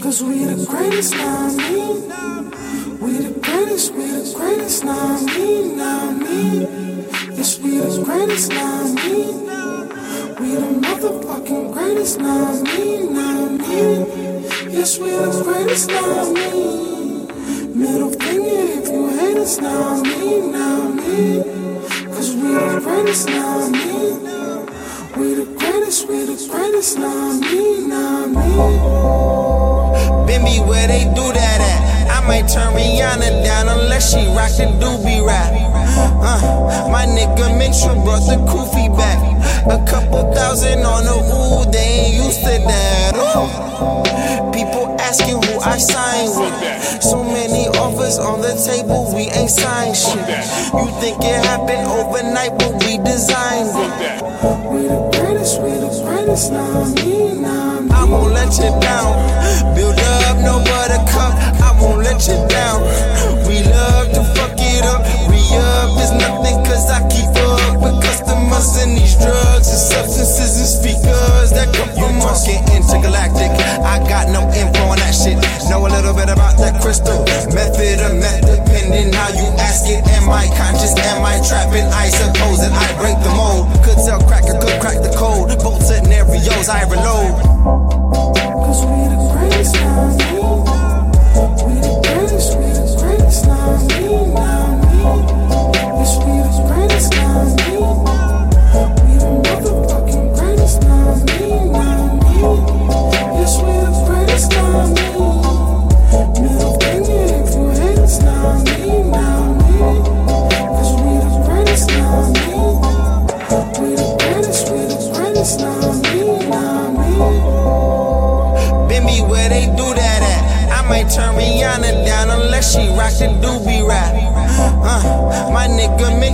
Cause we the greatest, now me. We the greatest, we the greatest, now me, now me. Yes, we the greatest, now me. We the motherfucking greatest, now me, now me. Yes, we the greatest, now me. Middle finger if you hate us, now me, now me. Cause we the greatest, now me. We the greatest, we the greatest, now me, now me. Bimby, where they do that at? I might turn Rihanna down unless she rock the doobie rap. Uh, my nigga Mitchell brought the Koofy back. A couple thousand on the ooh, they ain't used to that. Ooh. People asking who I signed with. So on the table, we ain't signed shit. You think it happened overnight, but we designed it. We the greatest, we the greatest, now me, now me. I won't let you down. Build up, no buttercup. I won't let you down. We love to fuck it up. Re up is nothing cause I keep up with customers and these drugs and substances and speakers that come from talking intergalactic. I got no info on that shit. Know a little bit about that crystal. I suppose that I break the mold. Could sell crack, could crack the code. Both scenarios I reload. Cause we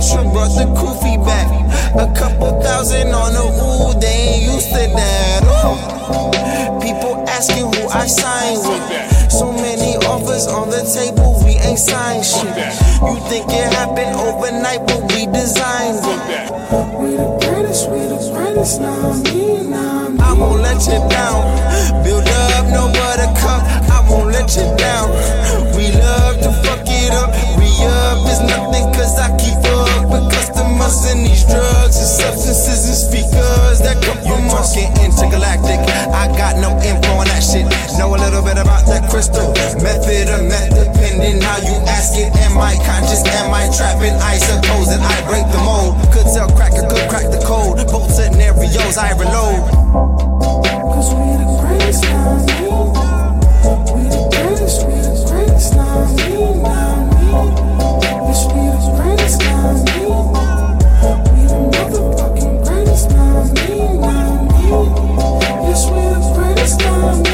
Mitchell brought the Koofy back. A couple thousand on the ooh, they ain't used to that. Ooh. People asking who I signed with. So many offers on the table, we ain't signed shit. You think it happened overnight, but we designed it. We the greatest, we the greatest, now me, now me. I won't let you down. Build up, no buttercup. I won't let you down. Talking intergalactic. I got no info on that shit. Know a little bit about that crystal. Method of method, depending how you ask it. Am I conscious? Am I trapping? I suppose that I break the mold. Could sell crack, could crack the code. Both scenarios I reload. you.